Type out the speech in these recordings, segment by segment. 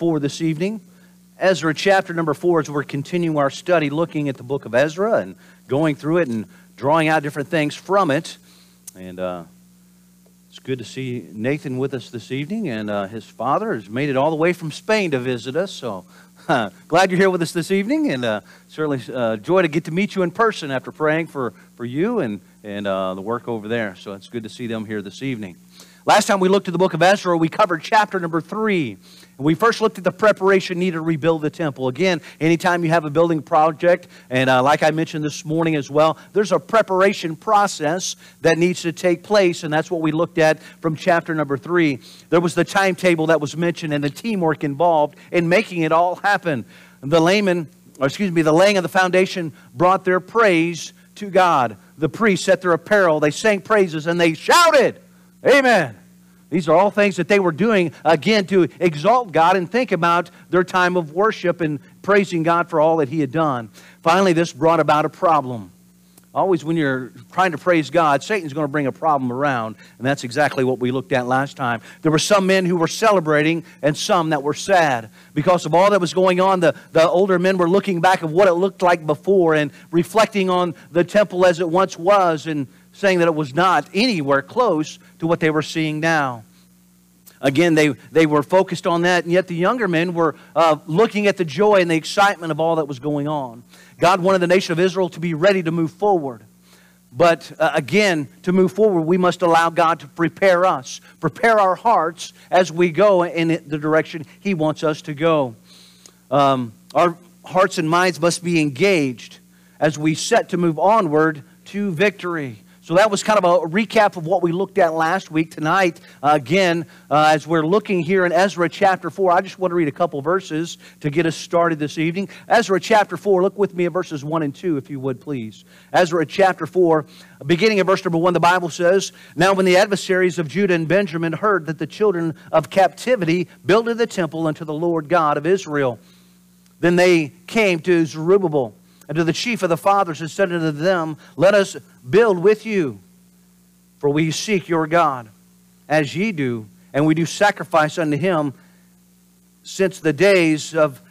for this evening. Ezra chapter number four, as we're continuing our study looking at the book of Ezra and going through it and drawing out different things from it. And uh, it's good to see Nathan with us this evening, and uh, his father has made it all the way from Spain to visit us. So glad you're here with us this evening, and uh, certainly uh, joy to get to meet you in person after praying for, for you and, and uh, the work over there. So it's good to see them here this evening. Last time we looked at the book of Ezra, we covered chapter number three. And we first looked at the preparation needed to rebuild the temple. Again, anytime you have a building project, and uh, like I mentioned this morning as well, there's a preparation process that needs to take place, and that's what we looked at from chapter number three. There was the timetable that was mentioned and the teamwork involved in making it all happen. The layman, or excuse me, the laying of the foundation brought their praise to God. The priests set their apparel, they sang praises, and they shouted. Amen. These are all things that they were doing, again, to exalt God and think about their time of worship and praising God for all that He had done. Finally, this brought about a problem. Always, when you're trying to praise God, Satan's going to bring a problem around, and that's exactly what we looked at last time. There were some men who were celebrating and some that were sad. Because of all that was going on, the, the older men were looking back at what it looked like before and reflecting on the temple as it once was and saying that it was not anywhere close to what they were seeing now. Again, they, they were focused on that, and yet the younger men were uh, looking at the joy and the excitement of all that was going on. God wanted the nation of Israel to be ready to move forward. But uh, again, to move forward, we must allow God to prepare us, prepare our hearts as we go in the direction He wants us to go. Um, our hearts and minds must be engaged as we set to move onward to victory. So that was kind of a recap of what we looked at last week. Tonight, uh, again, uh, as we're looking here in Ezra chapter 4, I just want to read a couple verses to get us started this evening. Ezra chapter 4, look with me at verses 1 and 2, if you would, please. Ezra chapter 4, beginning at verse number 1, the Bible says, Now when the adversaries of Judah and Benjamin heard that the children of captivity builded the temple unto the Lord God of Israel, then they came to Zerubbabel and to the chief of the fathers and said unto them, Let us build with you, for we seek your God, as ye do, and we do sacrifice unto him since the days of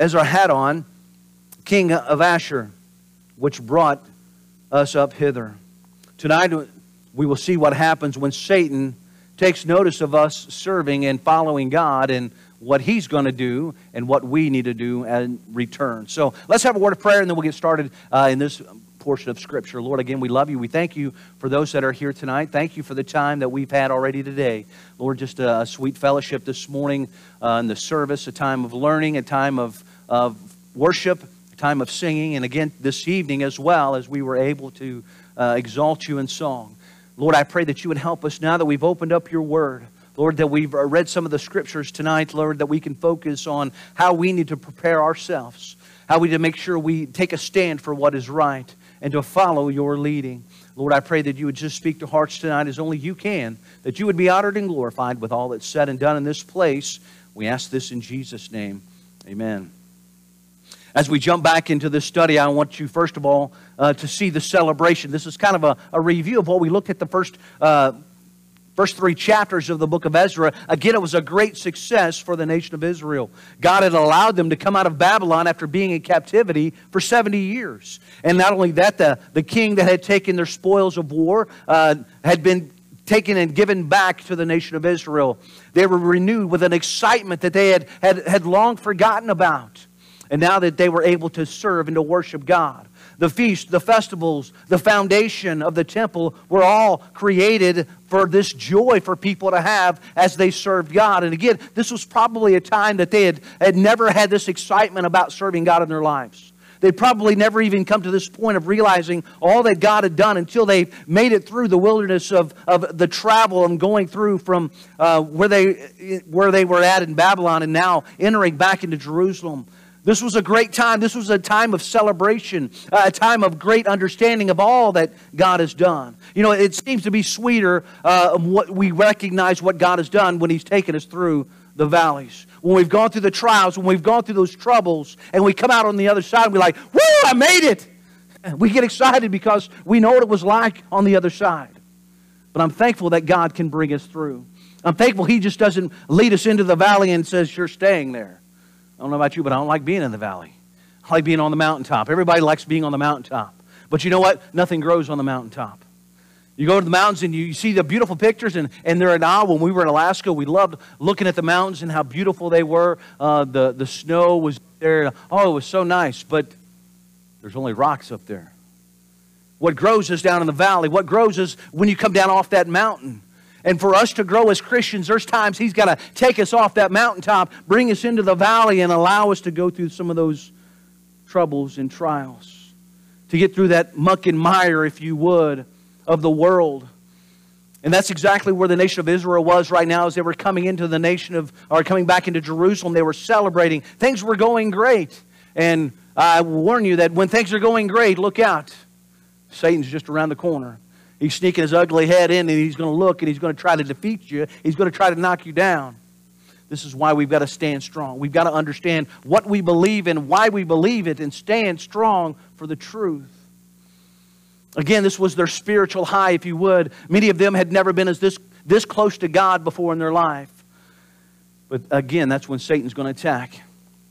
Esarhaddon, king of Asher, which brought us up hither. Tonight we will see what happens when Satan takes notice of us serving and following God and what He's going to do and what we need to do in return. So let's have a word of prayer and then we'll get started uh, in this portion of Scripture. Lord, again, we love you. We thank you for those that are here tonight. Thank you for the time that we've had already today. Lord, just a, a sweet fellowship this morning uh, in the service, a time of learning, a time of, of worship, a time of singing, and again this evening as well as we were able to uh, exalt you in song. Lord, I pray that you would help us now that we've opened up your word. Lord, that we've read some of the scriptures tonight, Lord, that we can focus on how we need to prepare ourselves, how we need to make sure we take a stand for what is right and to follow your leading. Lord, I pray that you would just speak to hearts tonight as only you can, that you would be honored and glorified with all that's said and done in this place. We ask this in Jesus' name. Amen. As we jump back into this study, I want you, first of all, uh, to see the celebration. This is kind of a, a review of what we looked at the first uh, first three chapters of the book of Ezra, again, it was a great success for the nation of Israel. God had allowed them to come out of Babylon after being in captivity for 70 years. And not only that, the, the king that had taken their spoils of war uh, had been taken and given back to the nation of Israel. They were renewed with an excitement that they had, had, had long forgotten about. And now that they were able to serve and to worship God the feast, the festivals, the foundation of the temple were all created for this joy for people to have as they served God. And again, this was probably a time that they had, had never had this excitement about serving God in their lives. They'd probably never even come to this point of realizing all that God had done until they made it through the wilderness of, of the travel and going through from uh, where, they, where they were at in Babylon and now entering back into Jerusalem. This was a great time. This was a time of celebration, a time of great understanding of all that God has done. You know, it seems to be sweeter uh, what we recognize what God has done when He's taken us through the valleys. When we've gone through the trials, when we've gone through those troubles, and we come out on the other side we're like, woo, I made it. We get excited because we know what it was like on the other side. But I'm thankful that God can bring us through. I'm thankful He just doesn't lead us into the valley and says, You're staying there. I don't know about you, but I don't like being in the valley. I like being on the mountaintop. Everybody likes being on the mountaintop. But you know what? Nothing grows on the mountaintop. You go to the mountains and you see the beautiful pictures, and, and they're in awe. When we were in Alaska, we loved looking at the mountains and how beautiful they were. Uh, the, the snow was there. Oh, it was so nice. But there's only rocks up there. What grows is down in the valley. What grows is when you come down off that mountain. And for us to grow as Christians, there's times He's got to take us off that mountaintop, bring us into the valley, and allow us to go through some of those troubles and trials. To get through that muck and mire, if you would, of the world. And that's exactly where the nation of Israel was right now as they were coming into the nation of, or coming back into Jerusalem. They were celebrating. Things were going great. And I warn you that when things are going great, look out. Satan's just around the corner. He's sneaking his ugly head in and he's going to look and he's going to try to defeat you. He's going to try to knock you down. This is why we've got to stand strong. We've got to understand what we believe in, why we believe it, and stand strong for the truth. Again, this was their spiritual high, if you would. Many of them had never been as this, this close to God before in their life. But again, that's when Satan's going to attack.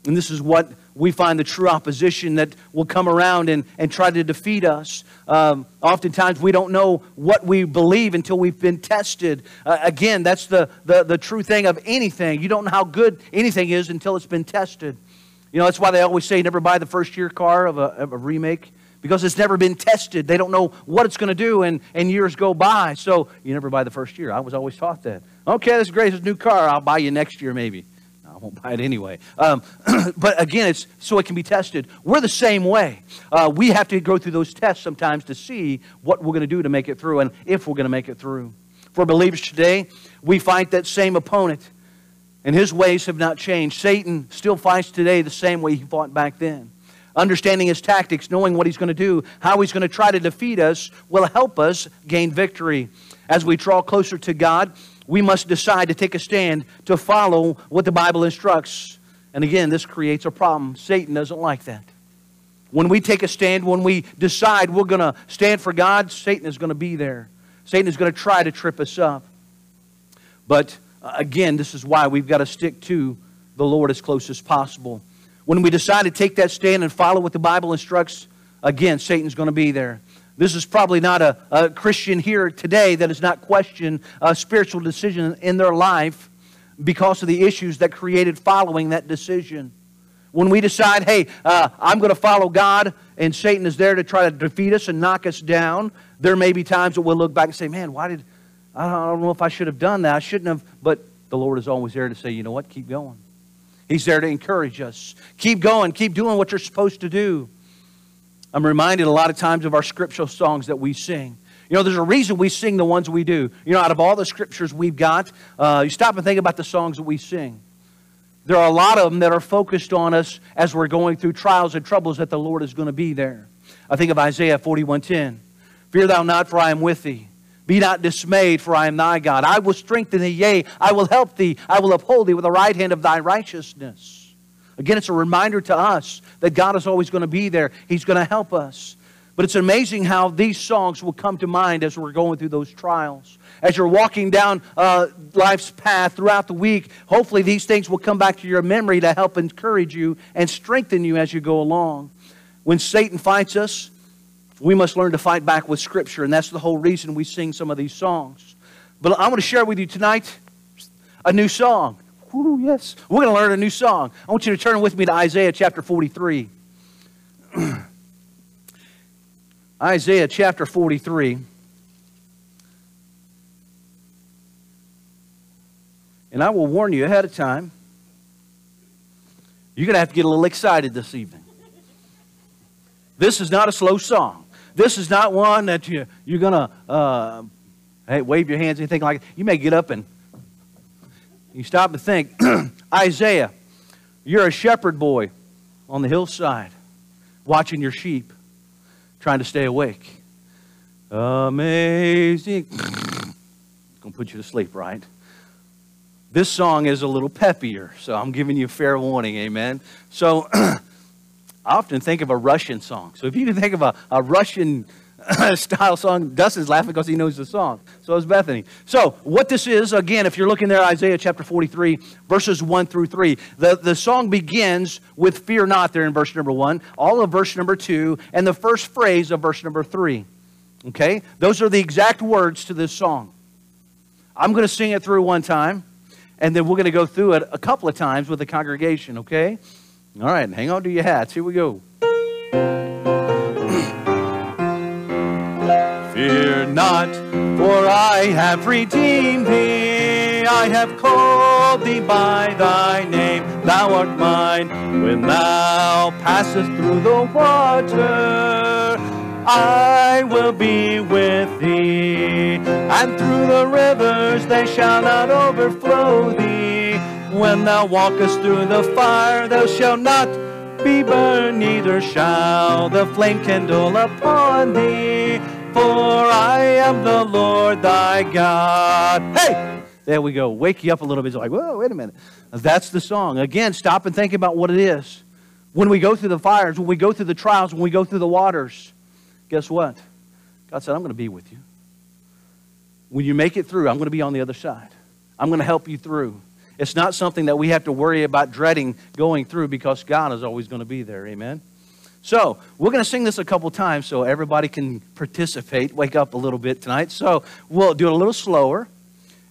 And this is what we find the true opposition that will come around and, and try to defeat us. Um, oftentimes, we don't know what we believe until we've been tested. Uh, again, that's the, the, the true thing of anything. You don't know how good anything is until it's been tested. You know, that's why they always say never buy the first year car of a, of a remake because it's never been tested. They don't know what it's going to do, and, and years go by. So you never buy the first year. I was always taught that. Okay, that's great. It's a new car. I'll buy you next year, maybe. I won't buy it anyway. Um, but again, it's so it can be tested. We're the same way. Uh, we have to go through those tests sometimes to see what we're going to do to make it through and if we're going to make it through. For believers today, we fight that same opponent, and his ways have not changed. Satan still fights today the same way he fought back then. Understanding his tactics, knowing what he's going to do, how he's going to try to defeat us, will help us gain victory. As we draw closer to God, we must decide to take a stand to follow what the Bible instructs. And again, this creates a problem. Satan doesn't like that. When we take a stand, when we decide we're going to stand for God, Satan is going to be there. Satan is going to try to trip us up. But uh, again, this is why we've got to stick to the Lord as close as possible. When we decide to take that stand and follow what the Bible instructs, again, Satan's going to be there. This is probably not a, a Christian here today that has not questioned a spiritual decision in their life because of the issues that created following that decision. When we decide, hey, uh, I'm going to follow God, and Satan is there to try to defeat us and knock us down, there may be times that we'll look back and say, man, why did, I don't know if I should have done that. I shouldn't have. But the Lord is always there to say, you know what, keep going. He's there to encourage us. Keep going, keep doing what you're supposed to do. I'm reminded a lot of times of our scriptural songs that we sing. You know, there's a reason we sing the ones we do. You know, out of all the scriptures we've got, uh, you stop and think about the songs that we sing. There are a lot of them that are focused on us as we're going through trials and troubles that the Lord is going to be there. I think of Isaiah 41:10. Fear thou not, for I am with thee. Be not dismayed, for I am thy God. I will strengthen thee, yea, I will help thee. I will uphold thee with the right hand of thy righteousness. Again, it's a reminder to us that God is always going to be there. He's going to help us. But it's amazing how these songs will come to mind as we're going through those trials. As you're walking down uh, life's path throughout the week, hopefully these things will come back to your memory to help encourage you and strengthen you as you go along. When Satan fights us, we must learn to fight back with Scripture, and that's the whole reason we sing some of these songs. But I want to share with you tonight a new song. Woo, yes. We're going to learn a new song. I want you to turn with me to Isaiah chapter 43. Isaiah chapter 43. And I will warn you ahead of time, you're going to have to get a little excited this evening. This is not a slow song. This is not one that you, you're going to uh, hey, wave your hands, anything like that. You may get up and you stop and think Isaiah, you're a shepherd boy on the hillside watching your sheep, trying to stay awake. Amazing. It's going to put you to sleep, right? This song is a little peppier, so I'm giving you fair warning, amen. So I often think of a Russian song. So if you can think of a, a Russian style song. Dustin's laughing because he knows the song. So is Bethany. So, what this is, again, if you're looking there, Isaiah chapter 43, verses 1 through 3, the, the song begins with fear not there in verse number 1, all of verse number 2, and the first phrase of verse number 3. Okay? Those are the exact words to this song. I'm going to sing it through one time, and then we're going to go through it a couple of times with the congregation, okay? All right, hang on to your hats. Here we go. Not, for I have redeemed thee. I have called thee by thy name. Thou art mine when thou passest through the water. I will be with thee, and through the rivers they shall not overflow thee. When thou walkest through the fire, thou shalt not be burned, neither shall the flame kindle upon thee for I am the Lord thy God. Hey! There we go. Wake you up a little bit. It's like, whoa, wait a minute. That's the song. Again, stop and think about what it is. When we go through the fires, when we go through the trials, when we go through the waters, guess what? God said, I'm going to be with you. When you make it through, I'm going to be on the other side. I'm going to help you through. It's not something that we have to worry about dreading going through because God is always going to be there. Amen. So, we're going to sing this a couple times so everybody can participate, wake up a little bit tonight. So, we'll do it a little slower.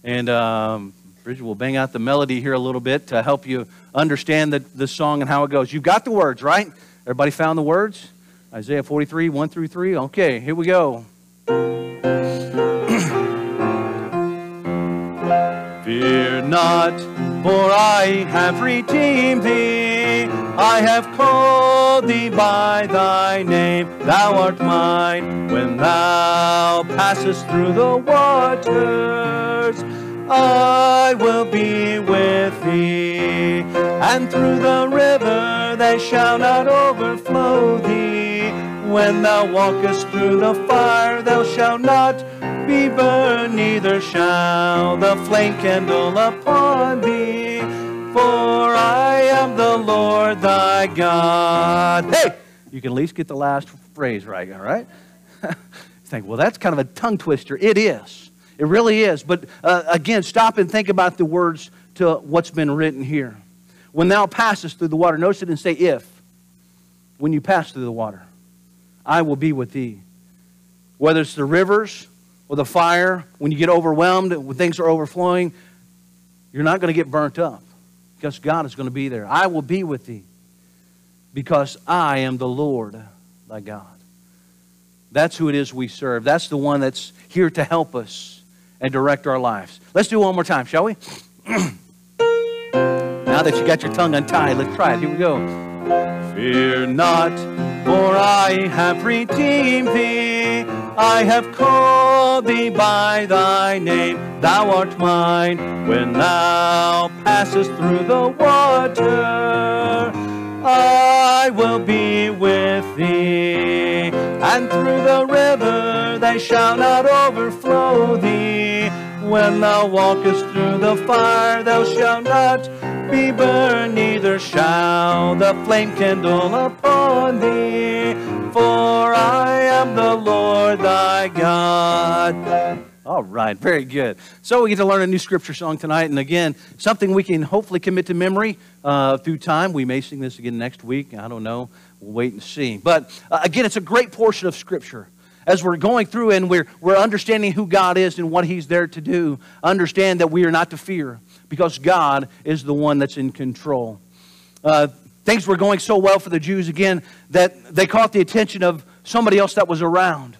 And um, Bridget will bang out the melody here a little bit to help you understand the, the song and how it goes. You've got the words, right? Everybody found the words? Isaiah 43, 1 through 3. Okay, here we go. Fear not, for I have redeemed thee. I have called thee by thy name. Thou art mine when thou passest through the waters. I will be with thee, and through the river they shall not overflow thee. When thou walkest through the fire, thou shalt not be burned, neither shall the flame kindle upon thee. For I am the Lord thy God. Hey! You can at least get the last phrase right, all right? think, well, that's kind of a tongue twister. It is. It really is. But uh, again, stop and think about the words to what's been written here. When thou passest through the water, notice it and say if. When you pass through the water, I will be with thee. Whether it's the rivers, or the fire, when you get overwhelmed, when things are overflowing, you're not going to get burnt up because God is going to be there. I will be with thee because I am the Lord thy God. That's who it is we serve. That's the one that's here to help us and direct our lives. Let's do one more time, shall we? now that you got your tongue untied, let's try it. Here we go. Fear not, for I have redeemed thee. I have called thee by thy name, thou art mine. When thou passest through the water, I will be with thee. And through the river they shall not overflow thee. When thou walkest through the fire, thou shalt not be burned, neither shall the flame kindle upon thee for I am the Lord thy God. All right, very good. So we get to learn a new scripture song tonight, and again, something we can hopefully commit to memory uh, through time. We may sing this again next week. I don't know. We'll wait and see. But uh, again, it's a great portion of scripture. As we're going through and we're, we're understanding who God is and what He's there to do, understand that we are not to fear because God is the one that's in control. Uh, Things were going so well for the Jews again that they caught the attention of somebody else that was around.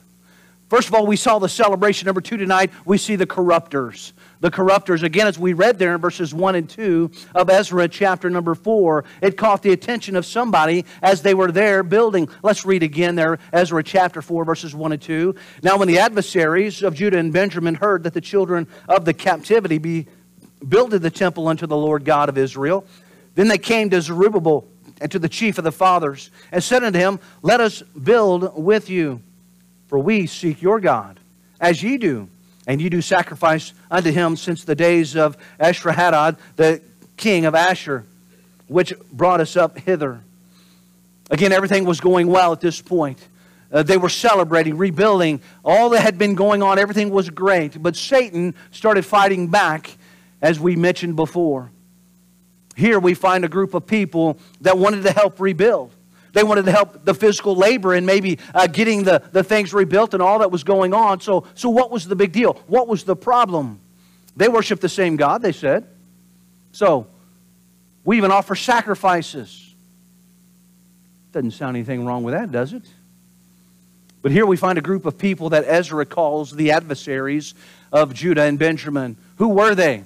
First of all, we saw the celebration. Number two tonight, we see the corruptors. The corruptors, again, as we read there in verses 1 and 2 of Ezra chapter number 4, it caught the attention of somebody as they were there building. Let's read again there, Ezra chapter 4, verses 1 and 2. Now, when the adversaries of Judah and Benjamin heard that the children of the captivity be builded the temple unto the Lord God of Israel, then they came to Zerubbabel and to the chief of the fathers, and said unto him, Let us build with you, for we seek your God, as ye do. And you do sacrifice unto him since the days of Esarhaddon, the king of Asher, which brought us up hither. Again, everything was going well at this point. Uh, they were celebrating, rebuilding. All that had been going on, everything was great. But Satan started fighting back, as we mentioned before. Here we find a group of people that wanted to help rebuild. They wanted to help the physical labor and maybe uh, getting the, the things rebuilt and all that was going on. So, so, what was the big deal? What was the problem? They worship the same God, they said. So, we even offer sacrifices. Doesn't sound anything wrong with that, does it? But here we find a group of people that Ezra calls the adversaries of Judah and Benjamin. Who were they?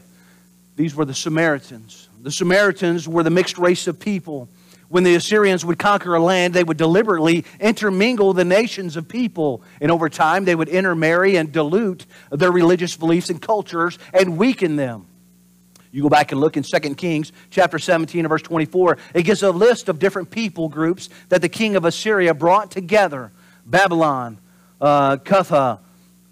These were the Samaritans. The Samaritans were the mixed race of people when the Assyrians would conquer a land, they would deliberately intermingle the nations of people. And over time, they would intermarry and dilute their religious beliefs and cultures and weaken them. You go back and look in 2 Kings chapter 17 and verse 24. It gives a list of different people groups that the king of Assyria brought together. Babylon, uh, Cutha,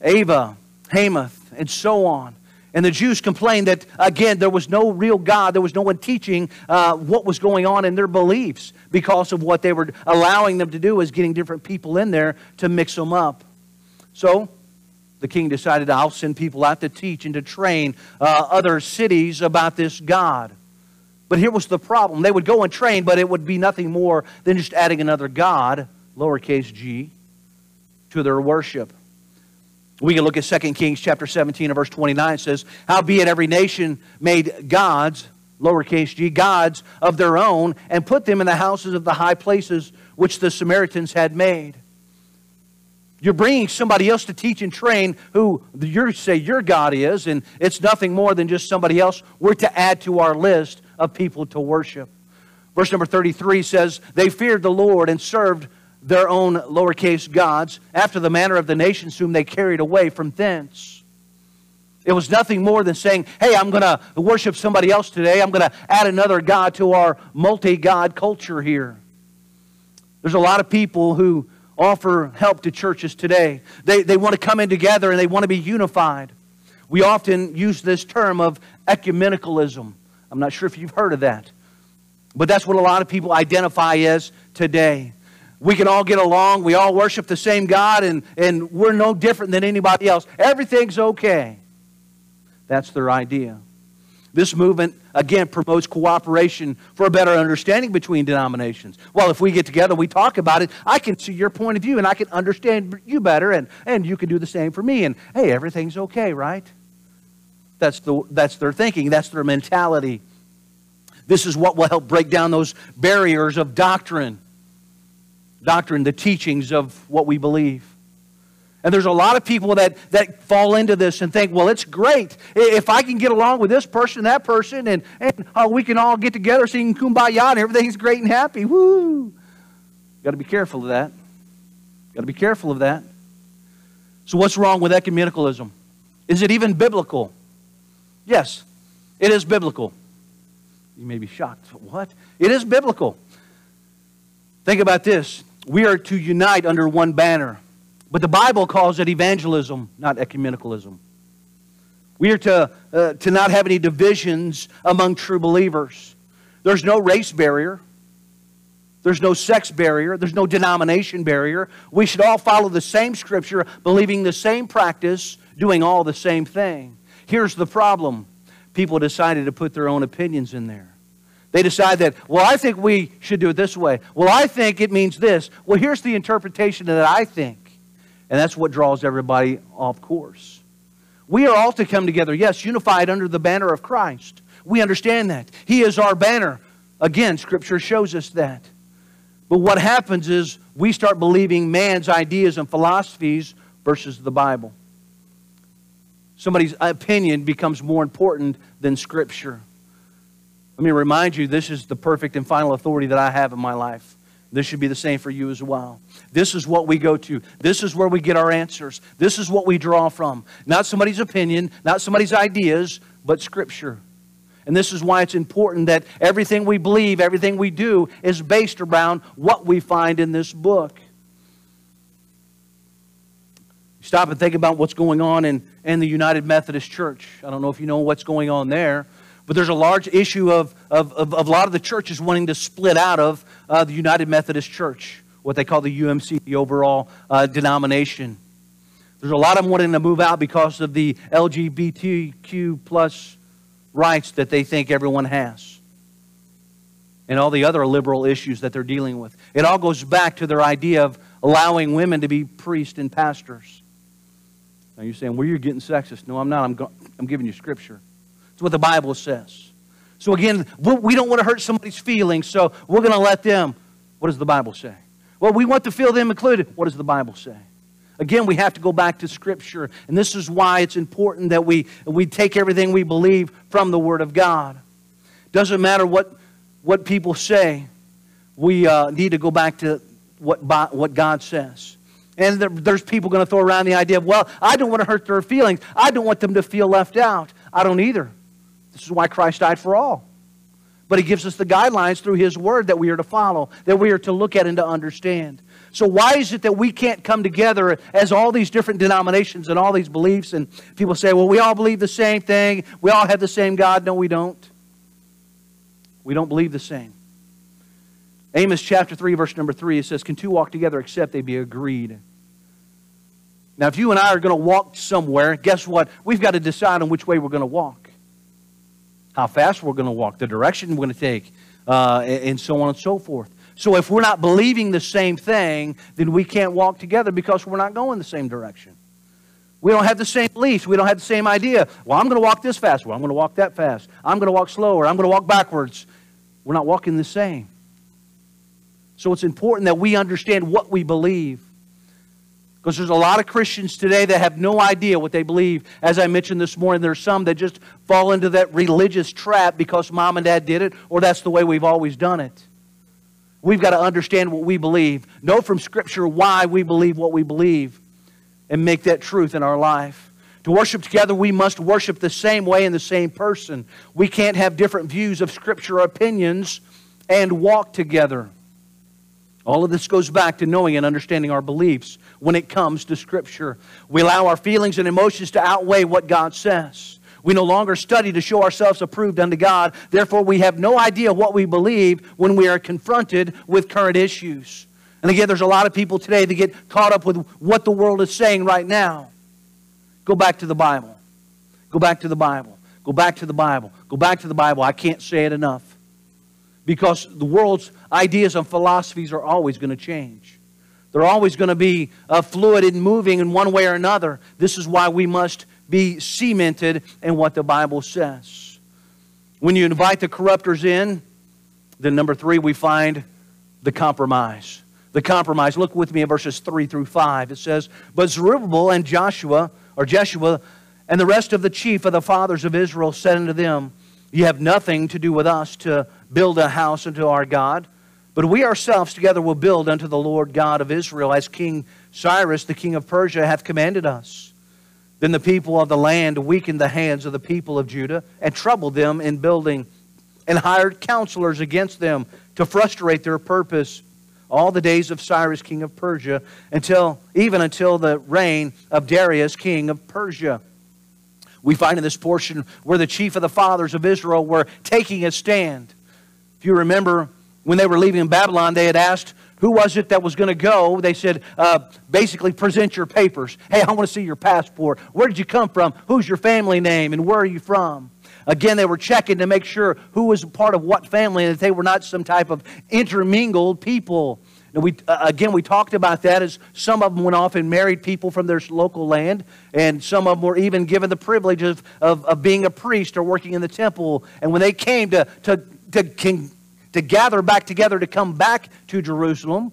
Ava, Hamath, and so on. And the Jews complained that, again, there was no real God. There was no one teaching uh, what was going on in their beliefs because of what they were allowing them to do is getting different people in there to mix them up. So the king decided, I'll send people out to teach and to train uh, other cities about this God. But here was the problem. They would go and train, but it would be nothing more than just adding another God, lowercase g, to their worship. We can look at 2 Kings chapter 17 and verse 29. It says, Howbeit every nation made gods, lowercase g, gods of their own, and put them in the houses of the high places which the Samaritans had made. You're bringing somebody else to teach and train who you say your God is, and it's nothing more than just somebody else. We're to add to our list of people to worship. Verse number 33 says, They feared the Lord and served their own lowercase gods after the manner of the nations whom they carried away from thence. It was nothing more than saying, hey, I'm going to worship somebody else today. I'm going to add another God to our multi God culture here. There's a lot of people who offer help to churches today. They, they want to come in together and they want to be unified. We often use this term of ecumenicalism. I'm not sure if you've heard of that. But that's what a lot of people identify as today we can all get along. We all worship the same God, and, and we're no different than anybody else. Everything's okay. That's their idea. This movement, again, promotes cooperation for a better understanding between denominations. Well, if we get together, we talk about it, I can see your point of view and I can understand you better, and, and you can do the same for me. And hey, everything's okay, right? That's, the, that's their thinking, that's their mentality. This is what will help break down those barriers of doctrine doctrine, the teachings of what we believe. And there's a lot of people that, that fall into this and think, well, it's great. If I can get along with this person, that person, and, and oh, we can all get together singing kumbaya and everything's great and happy. Woo! Got to be careful of that. Got to be careful of that. So, what's wrong with ecumenicalism? Is it even biblical? Yes, it is biblical. You may be shocked. What? It is biblical. Think about this we are to unite under one banner. But the Bible calls it evangelism, not ecumenicalism. We are to, uh, to not have any divisions among true believers. There's no race barrier. There's no sex barrier. There's no denomination barrier. We should all follow the same scripture, believing the same practice, doing all the same thing. Here's the problem people decided to put their own opinions in there. They decide that, well, I think we should do it this way. Well, I think it means this. Well, here's the interpretation that I think. And that's what draws everybody off course. We are all to come together, yes, unified under the banner of Christ. We understand that. He is our banner. Again, Scripture shows us that. But what happens is we start believing man's ideas and philosophies versus the Bible. Somebody's opinion becomes more important than Scripture. Let me remind you this is the perfect and final authority that I have in my life. This should be the same for you as well. This is what we go to. This is where we get our answers. This is what we draw from. Not somebody's opinion, not somebody's ideas, but Scripture. And this is why it's important that everything we believe, everything we do, is based around what we find in this book. Stop and think about what's going on in, in the United Methodist Church. I don't know if you know what's going on there. But there's a large issue of, of, of, of, a lot of the churches wanting to split out of uh, the United Methodist Church what they call the UMC, the overall uh, denomination. There's a lot of them wanting to move out because of the LGBTQ plus rights that they think everyone has. And all the other liberal issues that they're dealing with. It all goes back to their idea of allowing women to be priests and pastors. Now you're saying, well, you're getting sexist. No, I'm not. I'm, go- I'm giving you scripture. What the Bible says. So again, we don't want to hurt somebody's feelings, so we're going to let them. What does the Bible say? Well, we want to feel them included. What does the Bible say? Again, we have to go back to Scripture, and this is why it's important that we, we take everything we believe from the Word of God. Doesn't matter what, what people say, we uh, need to go back to what, what God says. And there, there's people going to throw around the idea of, well, I don't want to hurt their feelings. I don't want them to feel left out. I don't either. This is why Christ died for all. But he gives us the guidelines through his word that we are to follow, that we are to look at and to understand. So, why is it that we can't come together as all these different denominations and all these beliefs? And people say, well, we all believe the same thing. We all have the same God. No, we don't. We don't believe the same. Amos chapter 3, verse number 3, it says, Can two walk together except they be agreed? Now, if you and I are going to walk somewhere, guess what? We've got to decide on which way we're going to walk, how fast we're going to walk, the direction we're going to take, uh, and so on and so forth. So, if we're not believing the same thing, then we can't walk together because we're not going the same direction. We don't have the same beliefs. We don't have the same idea. Well, I'm going to walk this fast. Well, I'm going to walk that fast. I'm going to walk slower. I'm going to walk backwards. We're not walking the same. So, it's important that we understand what we believe. Because there's a lot of Christians today that have no idea what they believe. As I mentioned this morning, there's some that just fall into that religious trap because mom and dad did it, or that's the way we've always done it. We've got to understand what we believe, know from Scripture why we believe what we believe, and make that truth in our life. To worship together, we must worship the same way in the same person. We can't have different views of Scripture opinions and walk together. All of this goes back to knowing and understanding our beliefs when it comes to Scripture. We allow our feelings and emotions to outweigh what God says. We no longer study to show ourselves approved unto God. Therefore, we have no idea what we believe when we are confronted with current issues. And again, there's a lot of people today that get caught up with what the world is saying right now. Go back to the Bible. Go back to the Bible. Go back to the Bible. Go back to the Bible. I can't say it enough because the world's ideas and philosophies are always going to change. They're always going to be uh, fluid and moving in one way or another. This is why we must be cemented in what the Bible says. When you invite the corruptors in, then number three, we find the compromise. The compromise. Look with me at verses 3 through 5. It says, But Zerubbabel and Joshua, or Jeshua, and the rest of the chief of the fathers of Israel said unto them, You have nothing to do with us to build a house unto our God. But we ourselves together will build unto the Lord God of Israel, as King Cyrus, the king of Persia, hath commanded us. Then the people of the land weakened the hands of the people of Judah and troubled them in building, and hired counselors against them to frustrate their purpose all the days of Cyrus, king of Persia, until even until the reign of Darius, king of Persia. We find in this portion where the chief of the fathers of Israel were taking a stand if you remember, when they were leaving Babylon, they had asked, who was it that was going to go? They said, uh, basically, present your papers. Hey, I want to see your passport. Where did you come from? Who's your family name? And where are you from? Again, they were checking to make sure who was part of what family and that they were not some type of intermingled people. And we, uh, again, we talked about that as some of them went off and married people from their local land, and some of them were even given the privilege of, of, of being a priest or working in the temple. And when they came to, to to, can, to gather back together to come back to Jerusalem,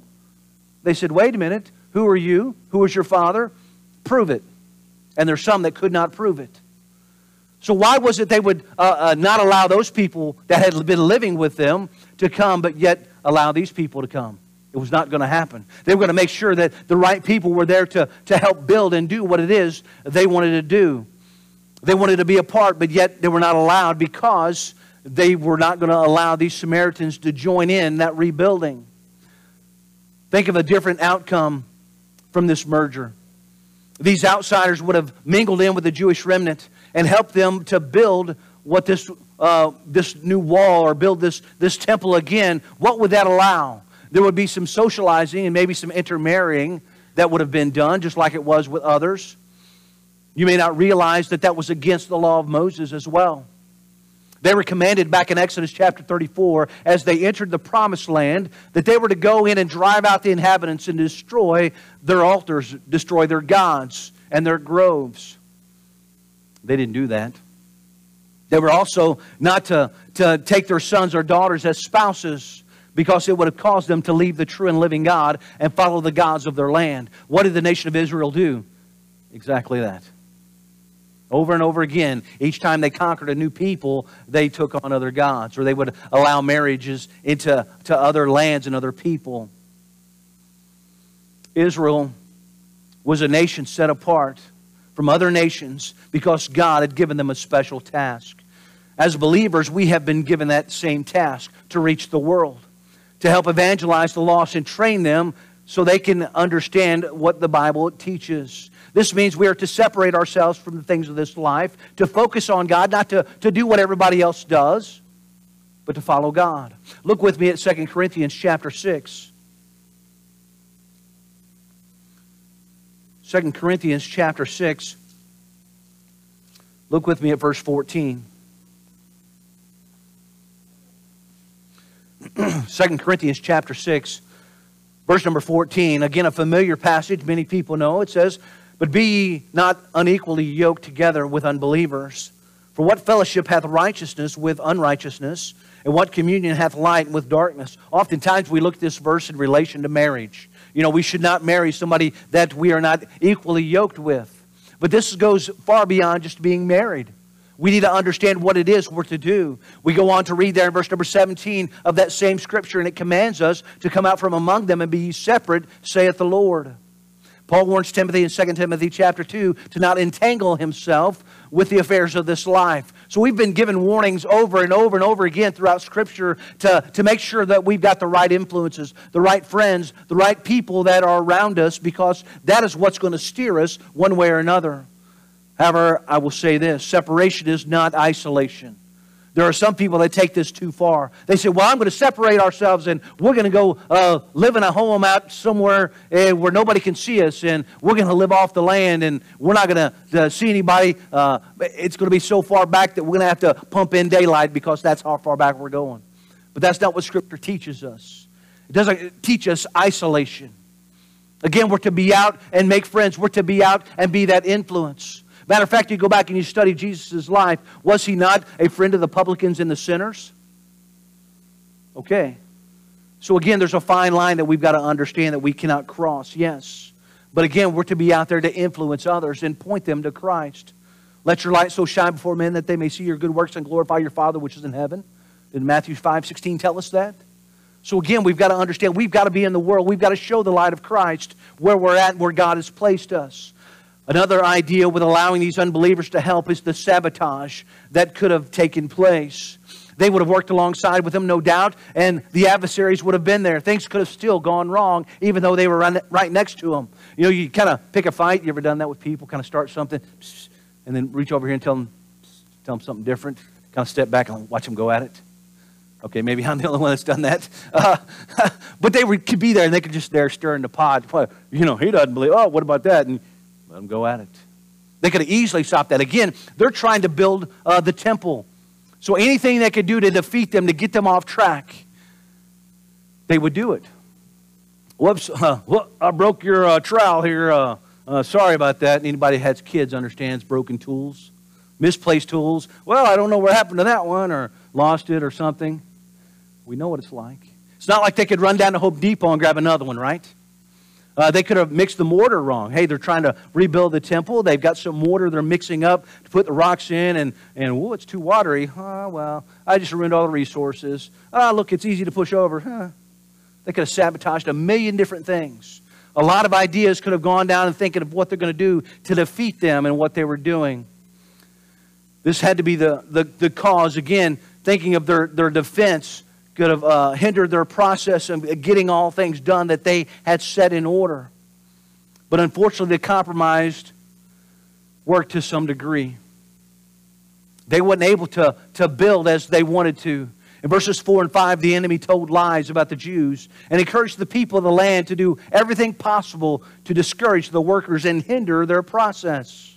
they said, Wait a minute, who are you? Who is your father? Prove it. And there's some that could not prove it. So, why was it they would uh, uh, not allow those people that had been living with them to come, but yet allow these people to come? It was not going to happen. They were going to make sure that the right people were there to, to help build and do what it is they wanted to do. They wanted to be a part, but yet they were not allowed because they were not going to allow these Samaritans to join in that rebuilding. Think of a different outcome from this merger. These outsiders would have mingled in with the Jewish remnant and helped them to build what this, uh, this new wall or build this, this temple again. What would that allow? There would be some socializing and maybe some intermarrying that would have been done, just like it was with others. You may not realize that that was against the law of Moses as well. They were commanded back in Exodus chapter 34 as they entered the promised land that they were to go in and drive out the inhabitants and destroy their altars, destroy their gods and their groves. They didn't do that. They were also not to, to take their sons or daughters as spouses because it would have caused them to leave the true and living God and follow the gods of their land. What did the nation of Israel do? Exactly that. Over and over again, each time they conquered a new people, they took on other gods, or they would allow marriages into to other lands and other people. Israel was a nation set apart from other nations because God had given them a special task. As believers, we have been given that same task to reach the world to help evangelize the lost and train them so they can understand what the Bible teaches. This means we are to separate ourselves from the things of this life, to focus on God, not to, to do what everybody else does, but to follow God. Look with me at 2 Corinthians chapter 6. 2 Corinthians chapter 6. Look with me at verse 14. 2 Corinthians chapter 6, verse number 14. Again, a familiar passage many people know. It says, But be ye not unequally yoked together with unbelievers. For what fellowship hath righteousness with unrighteousness? And what communion hath light with darkness? Oftentimes we look at this verse in relation to marriage. You know, we should not marry somebody that we are not equally yoked with. But this goes far beyond just being married. We need to understand what it is we're to do. We go on to read there in verse number 17 of that same scripture, and it commands us to come out from among them and be separate, saith the Lord. Paul warns Timothy in 2 Timothy chapter 2 to not entangle himself with the affairs of this life. So we've been given warnings over and over and over again throughout Scripture to, to make sure that we've got the right influences, the right friends, the right people that are around us, because that is what's going to steer us one way or another. However, I will say this separation is not isolation. There are some people that take this too far. They say, Well, I'm going to separate ourselves and we're going to go uh, live in a home out somewhere uh, where nobody can see us and we're going to live off the land and we're not going to uh, see anybody. Uh, it's going to be so far back that we're going to have to pump in daylight because that's how far back we're going. But that's not what Scripture teaches us. It doesn't teach us isolation. Again, we're to be out and make friends, we're to be out and be that influence. Matter of fact, you go back and you study Jesus' life. Was he not a friend of the publicans and the sinners? Okay. So again, there's a fine line that we've got to understand that we cannot cross, yes. But again, we're to be out there to influence others and point them to Christ. Let your light so shine before men that they may see your good works and glorify your Father which is in heaven. Did Matthew 5 16 tell us that? So again, we've got to understand we've got to be in the world. We've got to show the light of Christ where we're at, where God has placed us. Another idea with allowing these unbelievers to help is the sabotage that could have taken place. They would have worked alongside with them, no doubt, and the adversaries would have been there. Things could have still gone wrong, even though they were right next to them. You know, you kind of pick a fight. You ever done that with people? Kind of start something, and then reach over here and tell them, tell them something different. Kind of step back and watch them go at it. Okay, maybe I'm the only one that's done that. Uh, but they could be there, and they could just there stirring the pot. Well, you know, he doesn't believe. Oh, what about that? And let them go at it. They could have easily stopped that. Again, they're trying to build uh, the temple. So anything they could do to defeat them, to get them off track, they would do it. Whoops, uh, whoop, I broke your uh, trowel here. Uh, uh, sorry about that. Anybody has kids understands broken tools, misplaced tools. Well, I don't know what happened to that one or lost it or something. We know what it's like. It's not like they could run down to Home Depot and grab another one, right? Uh, they could have mixed the mortar wrong. Hey, they're trying to rebuild the temple. They've got some mortar they're mixing up to put the rocks in, and, and oh, it's too watery. Oh, well, I just ruined all the resources. Ah, oh, look, it's easy to push over. Huh. They could have sabotaged a million different things. A lot of ideas could have gone down and thinking of what they're going to do to defeat them and what they were doing. This had to be the, the, the cause, again, thinking of their, their defense could have uh, hindered their process of getting all things done that they had set in order. But unfortunately, the compromised worked to some degree. They weren't able to, to build as they wanted to. In verses 4 and 5, the enemy told lies about the Jews and encouraged the people of the land to do everything possible to discourage the workers and hinder their process.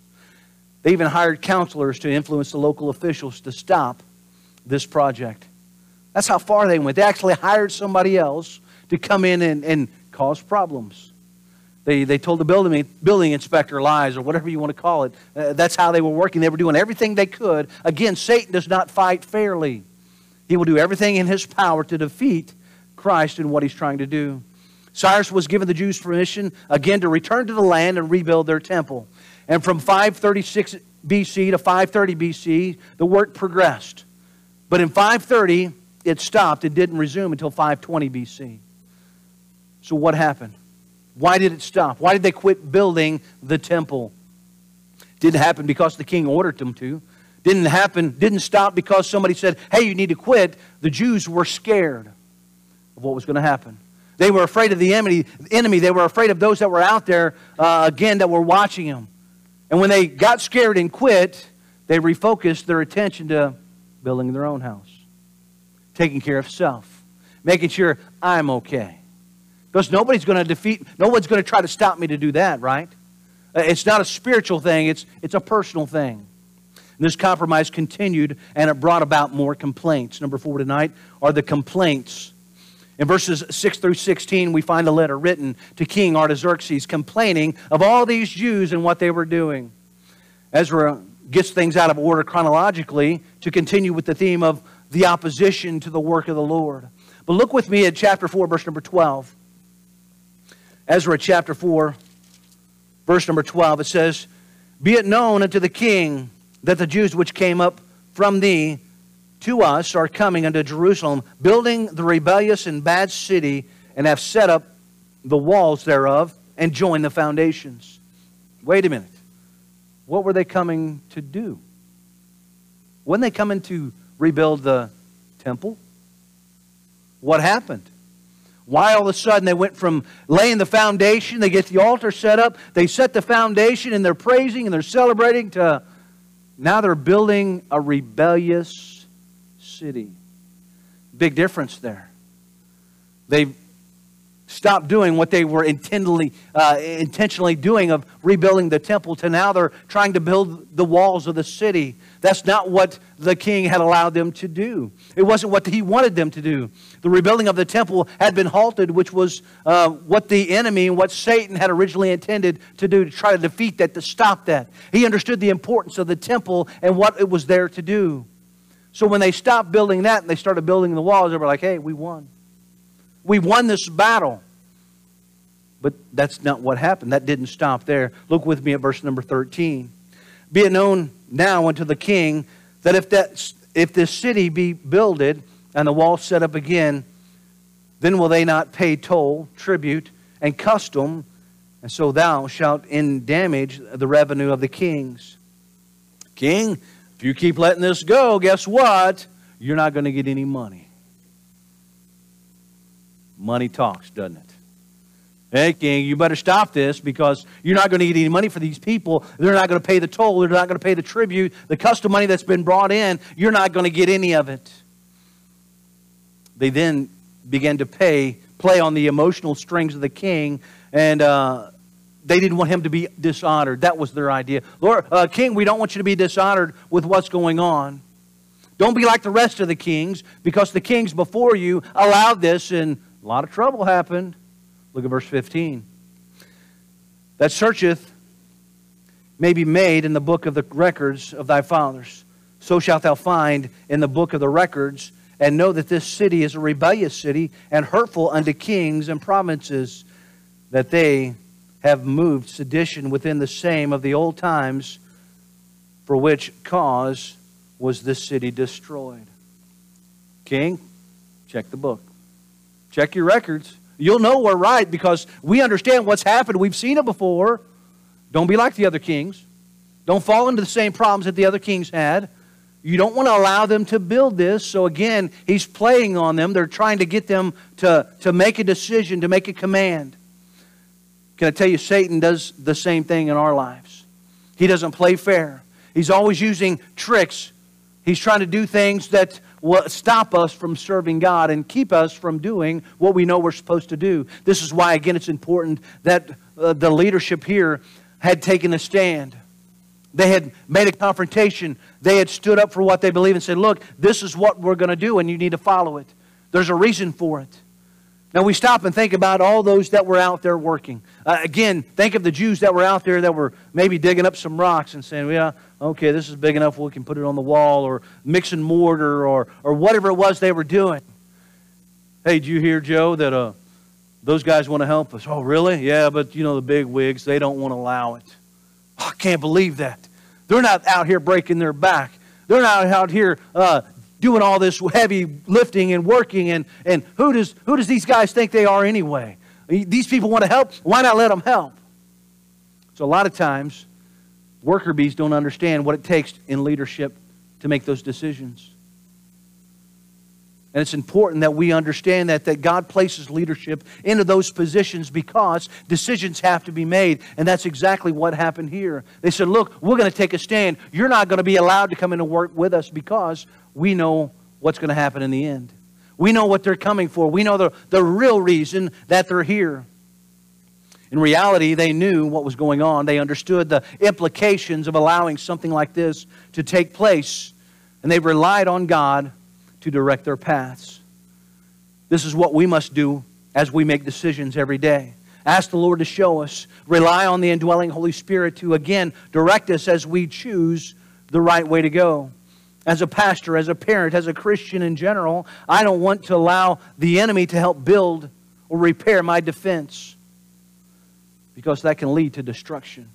They even hired counselors to influence the local officials to stop this project. That's how far they went. They actually hired somebody else to come in and, and cause problems. They, they told the building, building inspector lies or whatever you want to call it. Uh, that's how they were working. They were doing everything they could. Again, Satan does not fight fairly. He will do everything in his power to defeat Christ and what he's trying to do. Cyrus was given the Jews permission again to return to the land and rebuild their temple. And from 536 BC to 530 BC, the work progressed. But in 530, it stopped It didn't resume until 520 BC. So what happened? Why did it stop? Why did they quit building the temple? Didn't happen because the king ordered them to. Didn't happen, didn't stop because somebody said, hey, you need to quit. The Jews were scared of what was going to happen. They were afraid of the enemy. enemy. They were afraid of those that were out there, uh, again, that were watching them. And when they got scared and quit, they refocused their attention to building their own house, taking care of self, making sure I'm okay. Because nobody's going to defeat, no one's going to try to stop me to do that, right? Uh, it's not a spiritual thing, it's, it's a personal thing. And this compromise continued and it brought about more complaints. Number four tonight are the complaints. In verses 6 through 16, we find a letter written to King Artaxerxes complaining of all these Jews and what they were doing. Ezra gets things out of order chronologically to continue with the theme of the opposition to the work of the Lord. But look with me at chapter 4, verse number 12. Ezra chapter 4, verse number 12. It says, Be it known unto the king that the Jews which came up from thee to us are coming unto Jerusalem, building the rebellious and bad city, and have set up the walls thereof, and joined the foundations. Wait a minute. What were they coming to do? When they coming to rebuild the temple? What happened? Why all of a sudden they went from laying the foundation, they get the altar set up, they set the foundation, and they're praising and they're celebrating to now they're building a rebellious city. Big difference there. They've stopped doing what they were intentionally, uh, intentionally doing of rebuilding the temple to now they're trying to build the walls of the city. That's not what the king had allowed them to do. It wasn't what he wanted them to do. The rebuilding of the temple had been halted, which was uh, what the enemy and what Satan had originally intended to do to try to defeat that, to stop that. He understood the importance of the temple and what it was there to do. So when they stopped building that and they started building the walls, they were like, hey, we won. We won this battle. But that's not what happened. That didn't stop there. Look with me at verse number 13. Be it known now unto the king that if, that, if this city be builded and the wall set up again, then will they not pay toll, tribute, and custom, and so thou shalt in damage the revenue of the kings. King, if you keep letting this go, guess what? You're not going to get any money. Money talks, doesn't it? Hey, King, you better stop this because you're not going to get any money for these people. They're not going to pay the toll. They're not going to pay the tribute. The custom money that's been brought in, you're not going to get any of it. They then began to pay, play on the emotional strings of the king, and uh, they didn't want him to be dishonored. That was their idea. Lord, uh, King, we don't want you to be dishonored with what's going on. Don't be like the rest of the kings because the kings before you allowed this, and a lot of trouble happened. Look at verse 15. That searcheth may be made in the book of the records of thy fathers. So shalt thou find in the book of the records, and know that this city is a rebellious city and hurtful unto kings and provinces, that they have moved sedition within the same of the old times, for which cause was this city destroyed. King, check the book. Check your records. You'll know we're right because we understand what's happened. We've seen it before. Don't be like the other kings. Don't fall into the same problems that the other kings had. You don't want to allow them to build this. So again, he's playing on them. They're trying to get them to, to make a decision, to make a command. Can I tell you, Satan does the same thing in our lives. He doesn't play fair. He's always using tricks. He's trying to do things that stop us from serving God and keep us from doing what we know we're supposed to do. This is why, again, it's important that uh, the leadership here had taken a stand. They had made a confrontation. They had stood up for what they believe and said, Look, this is what we're going to do, and you need to follow it. There's a reason for it. Now we stop and think about all those that were out there working. Uh, again, think of the Jews that were out there that were maybe digging up some rocks and saying, yeah, okay, this is big enough, we can put it on the wall, or mixing mortar, or, or whatever it was they were doing. Hey, do you hear, Joe, that uh, those guys want to help us? Oh, really? Yeah, but you know, the big wigs, they don't want to allow it. Oh, I can't believe that. They're not out here breaking their back. They're not out here uh, doing all this heavy lifting and working. And, and who, does, who does these guys think they are anyway? These people want to help. Why not let them help? So, a lot of times, worker bees don't understand what it takes in leadership to make those decisions. And it's important that we understand that, that God places leadership into those positions because decisions have to be made. And that's exactly what happened here. They said, Look, we're going to take a stand. You're not going to be allowed to come in and work with us because we know what's going to happen in the end. We know what they're coming for. We know the, the real reason that they're here. In reality, they knew what was going on. They understood the implications of allowing something like this to take place. And they relied on God to direct their paths. This is what we must do as we make decisions every day. Ask the Lord to show us. Rely on the indwelling Holy Spirit to, again, direct us as we choose the right way to go as a pastor, as a parent, as a Christian in general, I don't want to allow the enemy to help build or repair my defense because that can lead to destruction.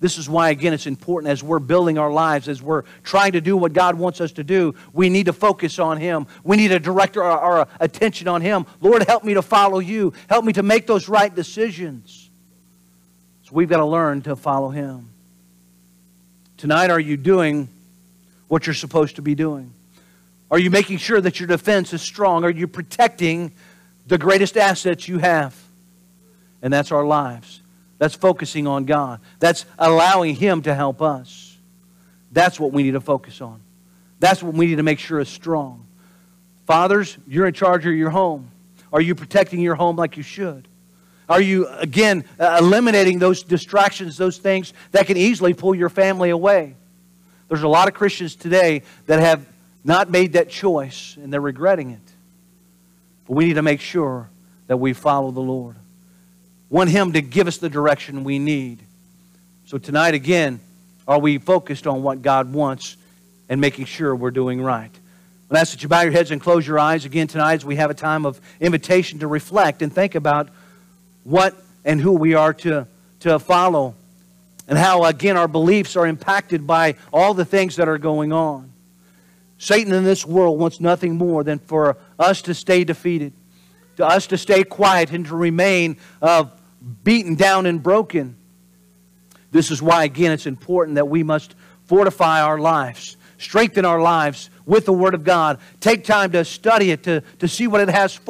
This is why, again, it's important as we're building our lives, as we're trying to do what God wants us to do, we need to focus on Him. We need to direct our, our attention on Him. Lord, help me to follow you. Help me to make those right decisions. So we've got to learn to follow Him. Tonight, are you doing what you're supposed to be doing? Are you making sure that your defense is strong? Are you protecting the greatest assets you have? And that's our lives. That's focusing on God. That's allowing Him to help us. That's what we need to focus on. That's what we need to make sure is strong. Fathers, you're in charge of your home. Are you protecting your home like you should? Are you, again, uh, eliminating those distractions, those things that can easily pull your family away? There's a lot of Christians today that have not made that choice and they're regretting it. But we need to make sure that we follow the Lord. Want Him to give us the direction we need. So tonight, again, are we focused on what God wants and making sure we're doing right? I ask that you bow your heads and close your eyes again tonight as we have a time of invitation to reflect and think about what and who we are to, to follow and how, again, our beliefs are impacted by all the things that are going on. Satan in this world wants nothing more than for us to stay defeated, to us to stay quiet and to remain uh, beaten down and broken. This is why, again, it's important that we must fortify our lives, strengthen our lives with the Word of God, take time to study it, to, to see what it has for.